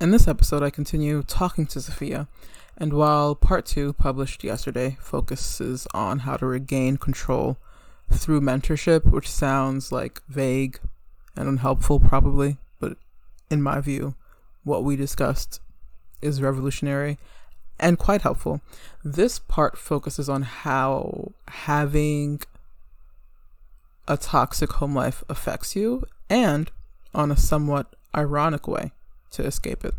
In this episode, I continue talking to Sofia, and while part two, published yesterday, focuses on how to regain control through mentorship, which sounds like vague and unhelpful, probably, but in my view, what we discussed is revolutionary and quite helpful. This part focuses on how having a toxic home life affects you and on a somewhat ironic way to escape it.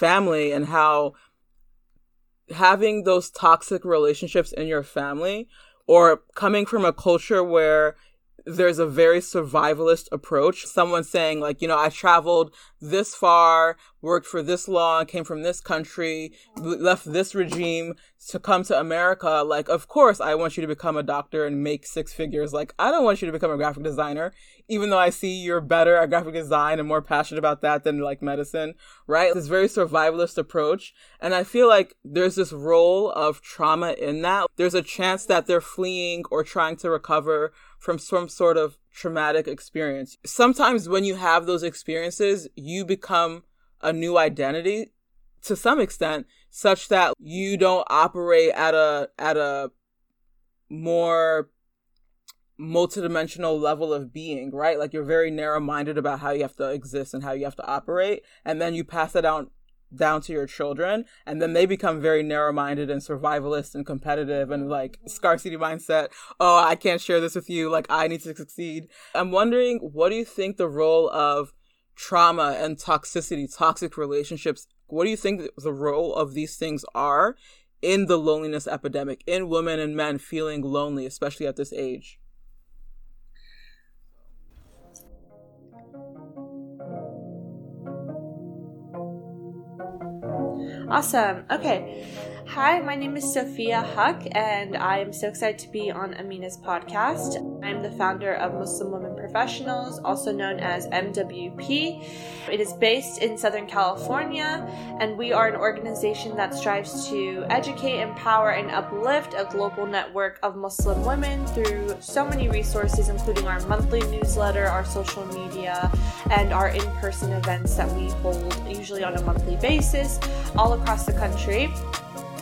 Family and how having those toxic relationships in your family or coming from a culture where there's a very survivalist approach. Someone saying, like, you know, I traveled this far, worked for this long, came from this country, left this regime to come to America. Like, of course, I want you to become a doctor and make six figures. Like, I don't want you to become a graphic designer, even though I see you're better at graphic design and more passionate about that than like medicine, right? This very survivalist approach. And I feel like there's this role of trauma in that. There's a chance that they're fleeing or trying to recover from some sort of traumatic experience. Sometimes when you have those experiences, you become a new identity to some extent such that you don't operate at a at a more multidimensional level of being, right? Like you're very narrow minded about how you have to exist and how you have to operate. And then you pass it down down to your children and then they become very narrow-minded and survivalist and competitive and like scarcity mindset oh i can't share this with you like i need to succeed i'm wondering what do you think the role of trauma and toxicity toxic relationships what do you think the role of these things are in the loneliness epidemic in women and men feeling lonely especially at this age Awesome. Okay. Hi, my name is Sofia Haq, and I am so excited to be on Amina's podcast. I'm the founder of Muslim Women Professionals, also known as MWP. It is based in Southern California, and we are an organization that strives to educate, empower, and uplift a global network of Muslim women through so many resources, including our monthly newsletter, our social media, and our in person events that we hold usually on a monthly basis all across the country.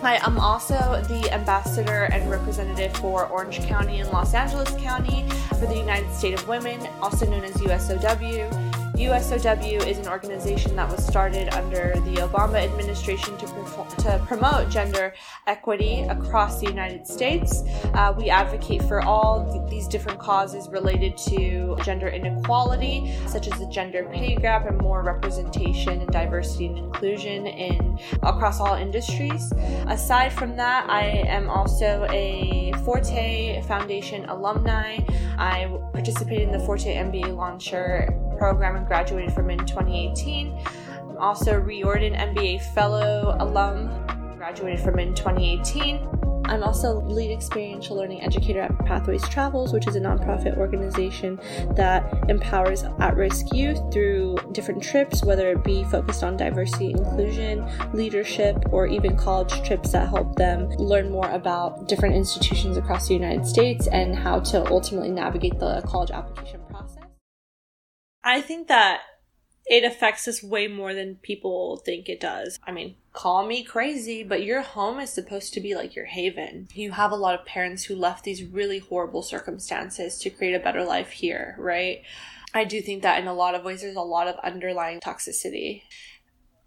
I am also the ambassador and representative for Orange County and Los Angeles County for the United States of Women, also known as USOW. USOW is an organization that was started under the Obama administration to, perform, to promote gender equity across the United States. Uh, we advocate for all th- these different causes related to gender inequality, such as the gender pay gap and more representation and diversity and inclusion in across all industries. Aside from that, I am also a Forte Foundation alumni. I participated in the Forte MBA launcher program and graduated from in 2018. I'm also Riordan MBA Fellow alum, graduated from in 2018. I'm also lead experiential learning educator at Pathways Travels, which is a nonprofit organization that empowers at risk youth through different trips, whether it be focused on diversity, inclusion, leadership, or even college trips that help them learn more about different institutions across the United States and how to ultimately navigate the college application process. I think that it affects us way more than people think it does. I mean, call me crazy, but your home is supposed to be like your haven. You have a lot of parents who left these really horrible circumstances to create a better life here, right? I do think that in a lot of ways there's a lot of underlying toxicity.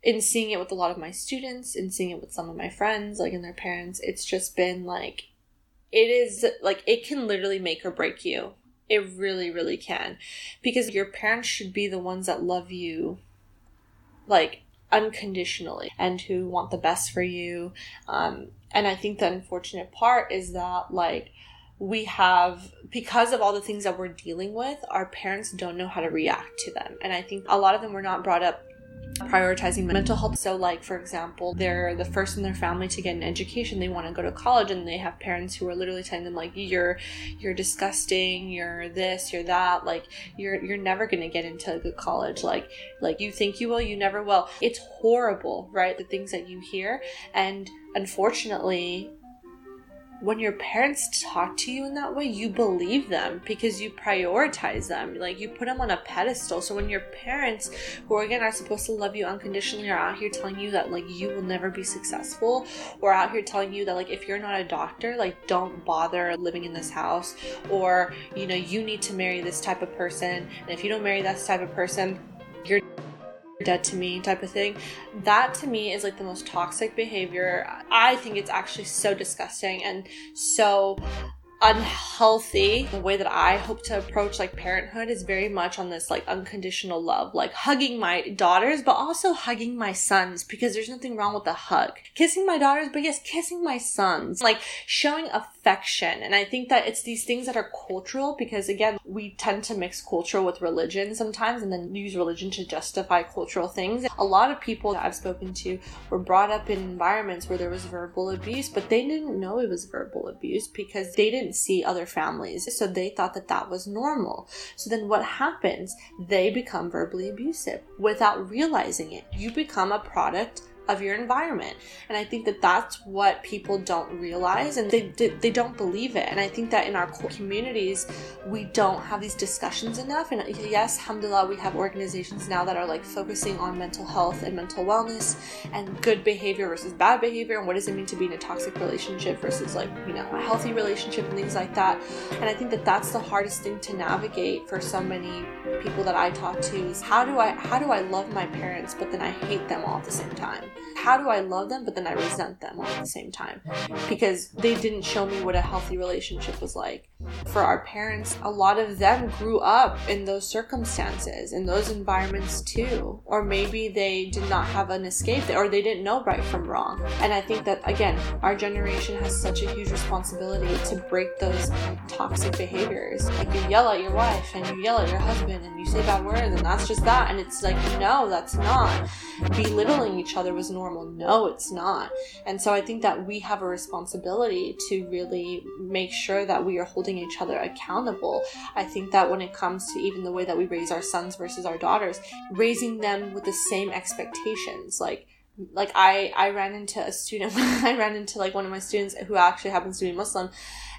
In seeing it with a lot of my students, in seeing it with some of my friends, like in their parents, it's just been like, it is like, it can literally make or break you It really, really can. Because your parents should be the ones that love you, like, unconditionally and who want the best for you. Um, and I think the unfortunate part is that, like, we have because of all the things that we're dealing with our parents don't know how to react to them and i think a lot of them were not brought up prioritizing mental health. So, like, for example, they're the first in their family to get an education. They want to go to college, and they have parents who are literally telling them, like, you're, you're disgusting, you're this, you're that, like, you're, you're never going to get into a good college. Like, like, you think you will, you never will. It's horrible, right? The things that you hear. And unfortunately, when your parents talk to you in that way, you believe them because you prioritize them. Like you put them on a pedestal. So when your parents, who again are supposed to love you unconditionally, are out here telling you that like you will never be successful, or out here telling you that like if you're not a doctor, like don't bother living in this house, or you know you need to marry this type of person, and if you don't marry this type of person, you're dead to me type of thing. That to me is like the most toxic behavior. I think it's actually so disgusting and so unhealthy the way that i hope to approach like parenthood is very much on this like unconditional love like hugging my daughters but also hugging my sons because there's nothing wrong with a hug kissing my daughters but yes kissing my sons like showing affection and i think that it's these things that are cultural because again we tend to mix culture with religion sometimes and then use religion to justify cultural things a lot of people that i've spoken to were brought up in environments where there was verbal abuse but they didn't know it was verbal abuse because they didn't see other families. So they thought that that was normal. So then what happens? They become verbally abusive without realizing it. You become a product of your environment. And I think that that's what people don't realize and they, they don't believe it. And I think that in our communities, we don't have these discussions enough. And uh, yes, alhamdulillah, we have organizations now that are like focusing on mental health and mental wellness and good behavior versus bad behavior and what does it mean to be in a toxic relationship versus like, you know, a healthy relationship and things like that. And I think that that's the hardest thing to navigate for so many people that I talk to is how do I how do I love my parents but then I hate them all at the same time? How do I love them, but then I resent them all at the same time because they didn't show me what a healthy relationship was like. For our parents, a lot of them grew up in those circumstances, in those environments too. Or maybe they did not have an escape or they didn't know right from wrong. And I think that, again, our generation has such a huge responsibility to break those toxic behaviors. Like you yell at your wife and you yell at your husband and you say bad words and that's just that. And it's like, no, that's not. Belittling each other was normal. No, it's not. And so I think that we have a responsibility to really make sure that we are holding each other accountable. I think that when it comes to even the way that we raise our sons versus our daughters, raising them with the same expectations, like like I I ran into a student I ran into like one of my students who actually happens to be Muslim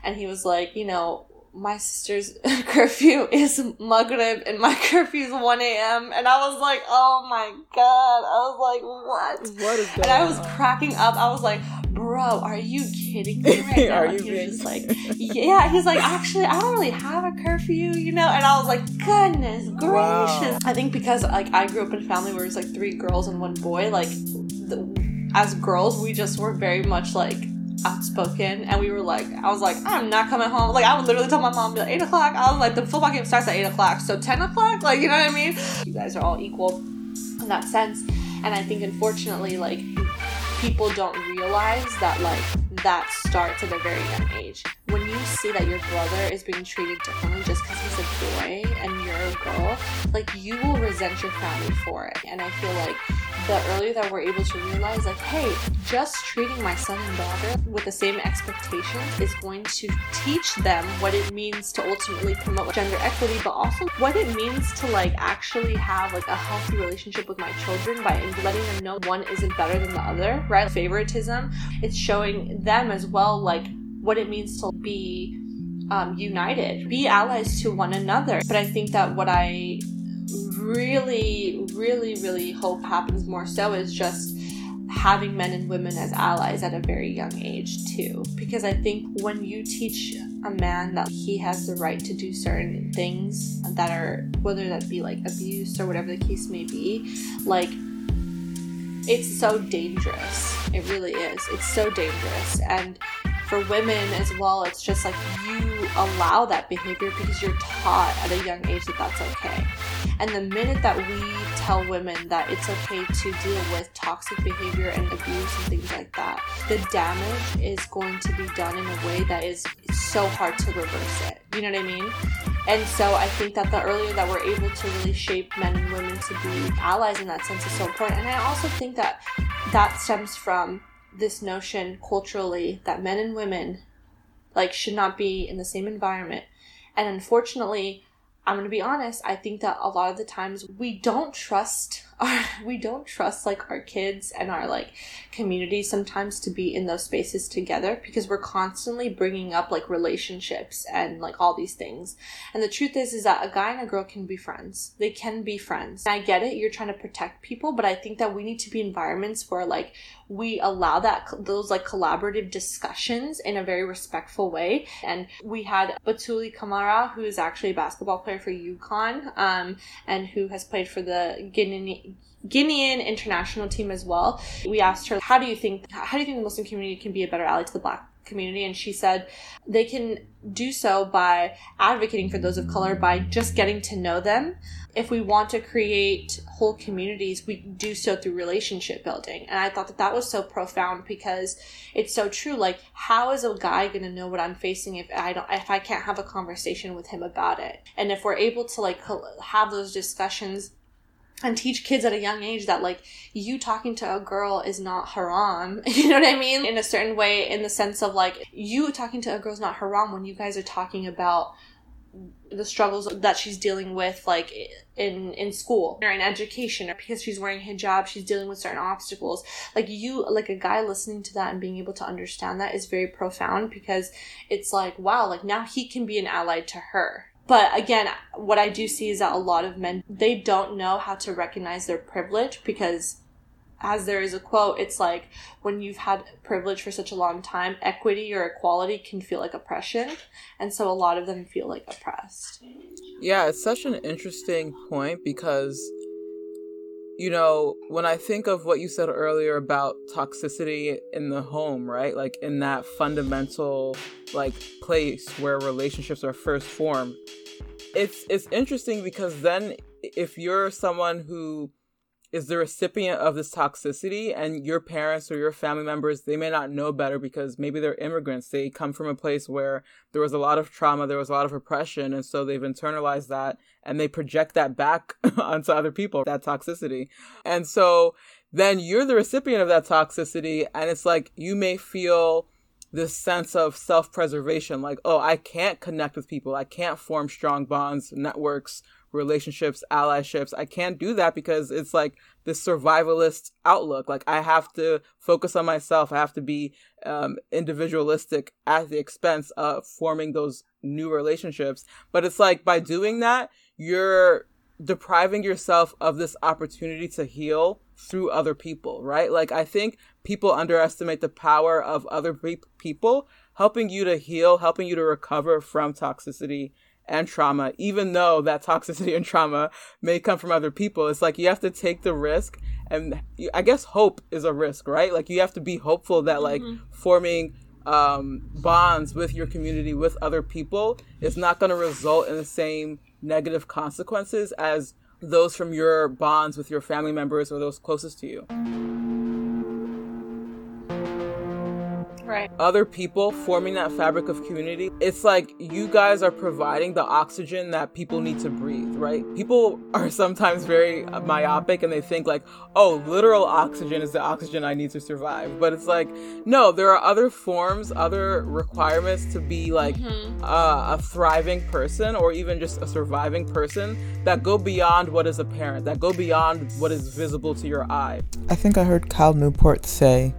and he was like, you know, my sister's curfew is Maghrib and my curfew is 1 a.m. And I was like, oh my god. I was like, what? What is going And I was cracking up. I was like, bro, are you kidding me right now? are you he was just like, yeah. He's like, actually, I don't really have a curfew, you know? And I was like, goodness gracious. Wow. I think because like I grew up in a family where it was like three girls and one boy, like the, as girls, we just were very much like outspoken and we were like I was like I'm not coming home. Like I would literally tell my mom like 8 o'clock. I was like the football game starts at 8 o'clock so 10 o'clock? Like you know what I mean? You guys are all equal in that sense. And I think unfortunately like people don't realize that like that starts at a very young age. When you see that your brother is being treated differently just because he's a boy and you're a girl like you will resent your family for it. And I feel like the earlier that we're able to realize like hey just treating my son and daughter with the same expectations is going to teach them what it means to ultimately promote gender equity but also what it means to like actually have like a healthy relationship with my children by letting them know one isn't better than the other right? Favoritism it's showing them as well like what it means to be um, united be allies to one another. But i think that what i really, really, really hope happens more so is just having men and women as allies at a very young age too. Because i think when you teach a man that he has the right to do certain things that are whether that be like abuse or whatever the case may be like it's so dangerous. It really is. It's so dangerous. And for women as well, it's just like you allow that behavior because you're taught at a young age that that's okay. And the minute that we tell women that it's okay to deal with toxic behavior and abuse and things like that, the damage is going to be done in a way that is so hard to reverse it. You know what I mean? And so I think that the earlier that we're able to really shape men and women to be allies in that sense is so important. And I also think that that stems from this notion culturally that men and women like should not be in the same environment. And unfortunately, I'm going to be honest, I think that a lot of the times we don't trust our, we don't trust like our kids and our like community sometimes to be in those spaces together because we're constantly bringing up like relationships and like all these things. And the truth is, is that a guy and a girl can be friends. They can be friends. And I get it. You're trying to protect people, but I think that we need to be environments where like we allow that those like collaborative discussions in a very respectful way. And we had Batouly Camara, who is actually a basketball player for UConn, um, and who has played for the Guinean international team as well. We asked her, "How do you think? How do you think the Muslim community can be a better ally to the Black community?" And she said, "They can do so by advocating for those of color, by just getting to know them. If we want to create whole communities, we do so through relationship building." And I thought that that was so profound because it's so true. Like, how is a guy going to know what I'm facing if I don't, if I can't have a conversation with him about it? And if we're able to like have those discussions and teach kids at a young age that like you talking to a girl is not haram. You know what i mean? In a certain way in the sense of like you talking to a girl is not haram when you guys are talking about the struggles that she's dealing with like in in school or in education or because she's wearing hijab she's dealing with certain obstacles. Like you like a guy listening to that and being able to understand that is very profound because it's like wow like now he can be an ally to her but again, what I do see is that a lot of men, they don't know how to recognize their privilege because as there is a quote, it's like when you've had privilege for such a long time, equity or equality can feel like oppression. And so a lot of them feel like oppressed. Yeah, it's such an interesting point because, you know, when I think of what you said earlier about toxicity in the home, right? Like in that fundamental, like, place where relationships are first formed it's it's interesting because then if you're someone who is the recipient of this toxicity and your parents or your family members they may not know better because maybe they're immigrants they come from a place where there was a lot of trauma there was a lot of oppression and so they've internalized that and they project that back onto other people that toxicity and so then you're the recipient of that toxicity and it's like you may feel this sense of self preservation like, oh, I can't connect with people. I can't form strong bonds, networks, relationships, allyships. I can't do that because it's like this survivalist outlook. Like, I have to focus on myself. I have to be um, individualistic at the expense of forming those new relationships. But it's like by doing that, you're depriving yourself of this opportunity to heal through other people, right? Like, I think people underestimate the power of other pe- people helping you to heal, helping you to recover from toxicity and trauma, even though that toxicity and trauma may come from other people. It's like you have to take the risk. And I guess hope is a risk, right? Like you have to be hopeful that, like, mm-hmm. forming um, bonds with your community, with other people, is not going to result in the same negative consequences as those from your bonds with your family members or those closest to you. Right. other people forming that fabric of community. It's like you guys are providing the oxygen that people need to breathe, right? People are sometimes very myopic and they think like, oh, literal oxygen is the oxygen I need to survive. But it's like, no, there are other forms, other requirements to be like mm-hmm. uh, a thriving person or even just a surviving person that go beyond what is apparent, that go beyond what is visible to your eye. I think I heard Cal Newport say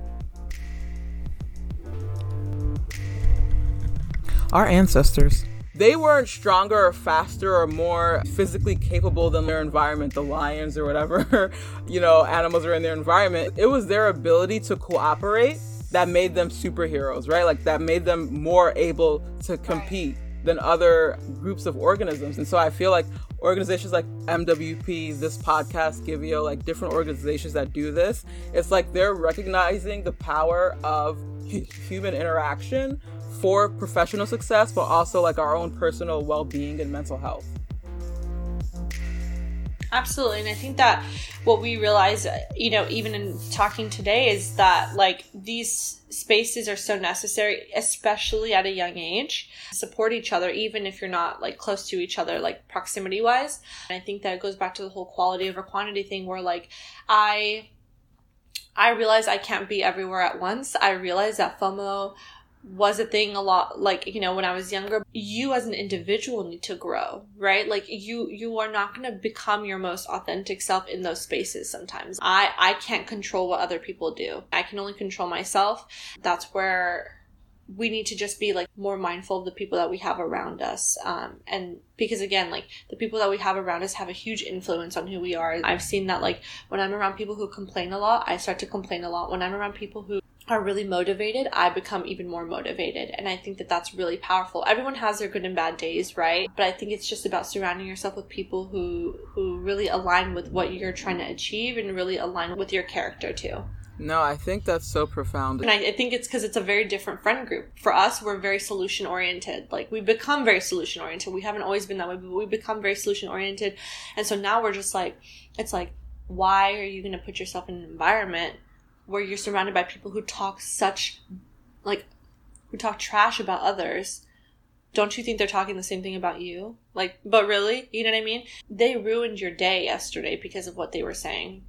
our ancestors. They weren't stronger or faster or more physically capable than their environment, the lions or whatever, you know, animals are in their environment. It was their ability to cooperate that made them superheroes, right? Like that made them more able to compete than other groups of organisms. And so I feel like organizations like MWP, this podcast, Skiveo, like different organizations that do this, it's like they're recognizing the power of human interaction for professional success, but also like our own personal well being and mental health. Absolutely. And I think that what we realize, you know, even in talking today, is that like these spaces are so necessary, especially at a young age. Support each other, even if you're not like close to each other, like proximity wise. And I think that goes back to the whole quality over quantity thing where like I. I realize I can't be everywhere at once. I realize that FOMO was a thing a lot like you know when i was younger you as an individual need to grow right? Like you you are not going to become your most authentic self in those spaces sometimes. I i can't control what other people do. I can only control myself. That's where we need to just be like more mindful of the people that we have around us. Um, and because again like the people that we have around us have a huge influence on who we are. I've seen that like when i'm around people who complain a lot i start to complain a lot. When i'm around people who are really motivated, I become even more motivated. And I think that that's really powerful. Everyone has their good and bad days, right? But I think it's just about surrounding yourself with people who who really align with what you're trying to achieve and really align with your character too. No, I think that's so profound. And I, I think it's because it's a very different friend group. For us, we're very solution oriented. Like we become very solution oriented. We haven't always been that way, but we become very solution oriented. And so now we're just like, it's like, why are you going to put yourself in an environment where you're surrounded by people who talk such like who talk trash about others don't you think they're talking the same thing about you? Like but really? You know what i mean? They ruined your day yesterday because of what they were saying.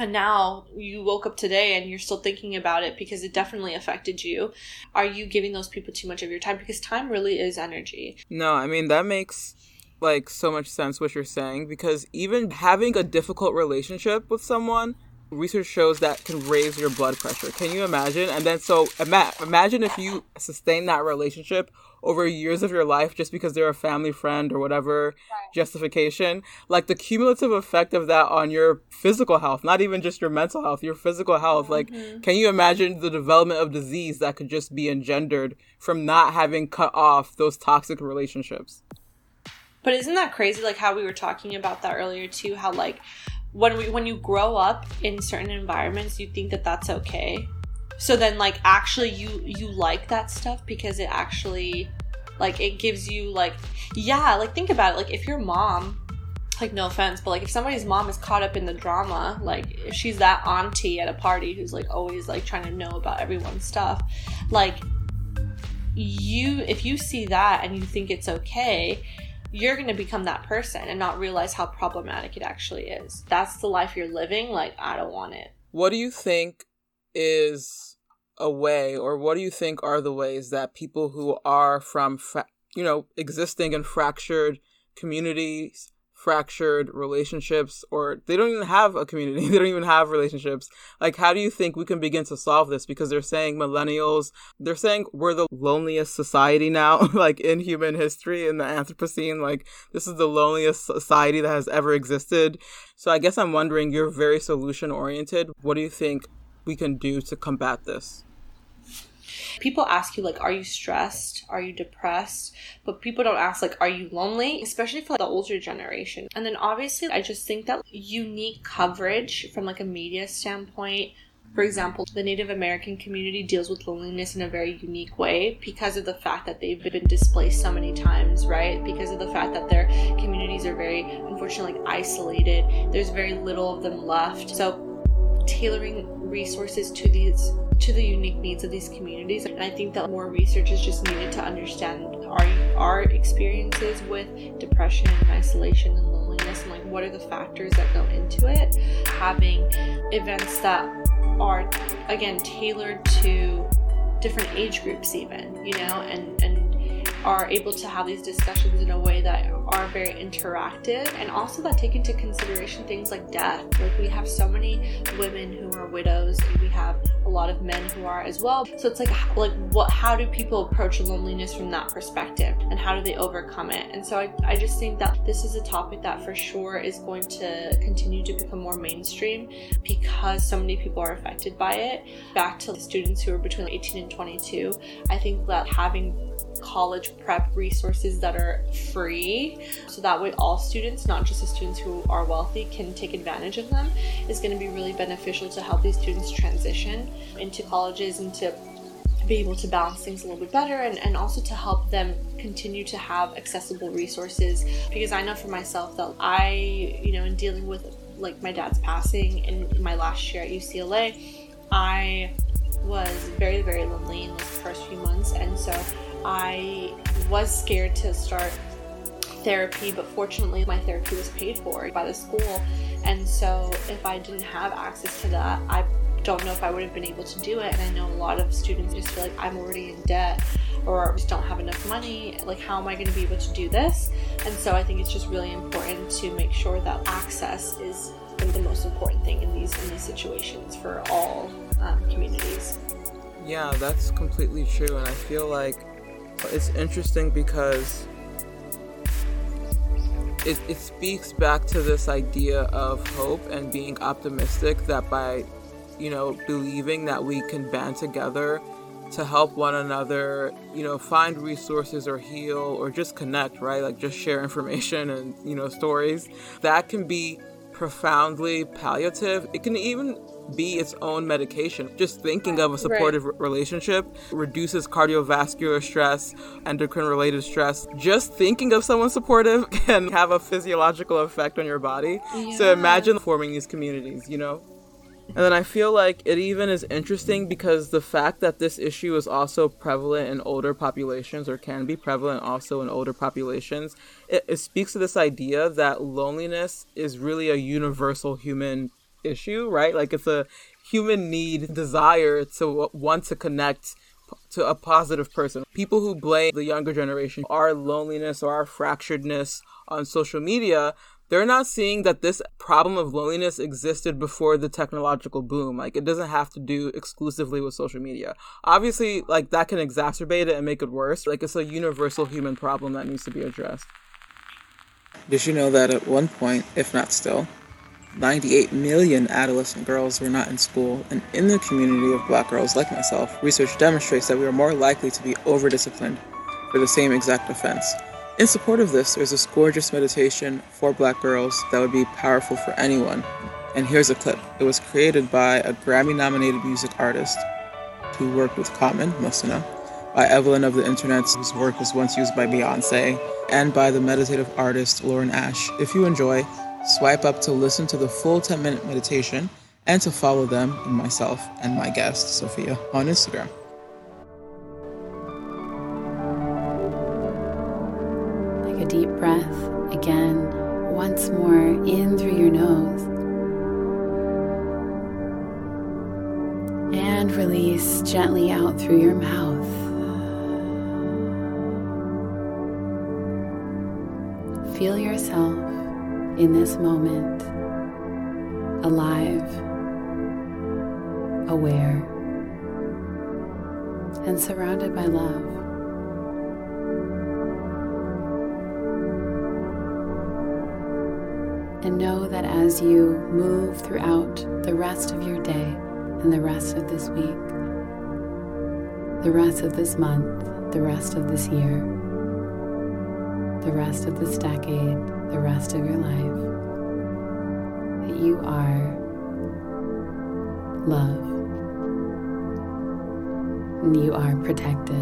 And now you woke up today and you're still thinking about it because it definitely affected you. Are you giving those people too much of your time? Because time really is energy. No i mean that makes like so much sense what you're saying because even having a difficult relationship with someone research shows that can raise your blood pressure. Can you imagine? And then so ima- imagine if you sustain that relationship over years of your life just because they're a family friend or whatever right. justification. Like the cumulative effect of that on your physical health, not even just your mental health, your physical health. Mm-hmm. Like, can you imagine the development of disease that could just be engendered from not having cut off those toxic relationships? But isn't that crazy? Like how we were talking about that earlier too, how like when we when you grow up in certain environments you think that that's okay. So then like actually you you like that stuff because it actually like it gives you like yeah like think about it. Like if your mom like no offense but like if somebody's mom is caught up in the drama like if she's that auntie at a party who's like always like trying to know about everyone's stuff like you if you see that and you think it's okay you're going to become that person and not realize how problematic it actually is. That's the life you're living. Like, I don't want it. What do you think is a way, or what do you think are the ways that people who are from, fra- you know, existing in fractured communities fractured relationships or they don't even have a community they don't even have relationships. Like how do you think we can begin to solve this? Because they're saying millennials they're saying we're the loneliest society now like in human history in the anthropocene. Like this is the loneliest society that has ever existed. So i guess i'm wondering you're very solution oriented what do you think we can do to combat this People ask you like, are you stressed? Are you depressed? But people don't ask like, are you lonely? Especially for like, the older generation. And then obviously, I just think that unique coverage from like a media standpoint. For example, the Native American community deals with loneliness in a very unique way because of the fact that they've been displaced so many times, right? Because of the fact that their communities are very, unfortunately, isolated. There's very little of them left. So, tailoring resources to these to the unique needs of these communities. And I think that more research is just needed to understand our our experiences with depression and isolation and loneliness and like what are the factors that go into it. Having events that are again tailored to different age groups even, you know, and and are able to have these discussions in a way that are very interactive and also that take into consideration things like death. Like we have so many women who are widows and we have a lot of men who are as well. So it's like like what how do people approach loneliness from that perspective and how do they overcome it? And so I, I just think that this is a topic that for sure is going to continue to become more mainstream because so many people are affected by it. Back to the students who are between 18 and 22, I think that having college prep resources that are free. So that way all students not just the students who are wealthy can take advantage of them is going to be really beneficial to help these students transition into colleges and to be able to balance things a little bit better and, and also to help them continue to have accessible resources. Because i know for myself that i you know in dealing with like my dad's passing in my last year at ucla i was very very lonely in those first few months and so i was scared to start therapy but fortunately my therapy was paid for by the school and so if i didn't have access to that i don't know if I would have been able to do it. And I know a lot of students just feel like I'm already in debt or just don't have enough money. Like, how am I going to be able to do this? And so I think it's just really important to make sure that access is the most important thing in these in these situations for all um, communities. Yeah, that's completely true, and I feel like it's interesting because it, it speaks back to this idea of hope and being optimistic that by you know, believing that we can band together to help one another, you know, find resources or heal or just connect, right? Like just share information and, you know, stories. That can be profoundly palliative. It can even be its own medication. Just thinking of a supportive right. relationship reduces cardiovascular stress, endocrine related stress. Just thinking of someone supportive can have a physiological effect on your body. Yeah. So imagine forming these communities, you know? And then I feel like it even is interesting because the fact that this issue is also prevalent in older populations or can be prevalent also in older populations, it, it speaks to this idea that loneliness is really a universal human issue, right? Like it's a human need, desire to want to connect to a positive person. People who blame the younger generation, our loneliness or our fracturedness on social media, they're not seeing that this problem of loneliness existed before the technological boom. Like it doesn't have to do exclusively with social media. Obviously, like that can exacerbate it and make it worse. Like it's a universal human problem that needs to be addressed. Did you know that at one point, if not still, 98 million adolescent girls were not in school, and in the community of black girls like myself, research demonstrates that we are more likely to be over disciplined for the same exact offense. In support of this, there's this gorgeous meditation for black girls that would be powerful for anyone. And here's a clip. It was created by a Grammy nominated music artist who worked with Common, Muhsinah, by Evelyn of the Internet, whose work was once used by Beyonce, and by the meditative artist Lauren Ash. If you enjoy, swipe up to listen to the full 10 minute meditation and to follow them and myself and my guest, Sofia, on Instagram. Breath again, once more in through your nose. And release gently out through your mouth. Feel yourself in this moment, alive, aware, and surrounded by love. And know that as you move throughout the rest of your day and the rest of this week, the rest of this month, the rest of this year, the rest of this decade, the rest of your life, that you are love and you are protected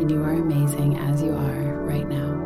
and you are amazing as you are right now.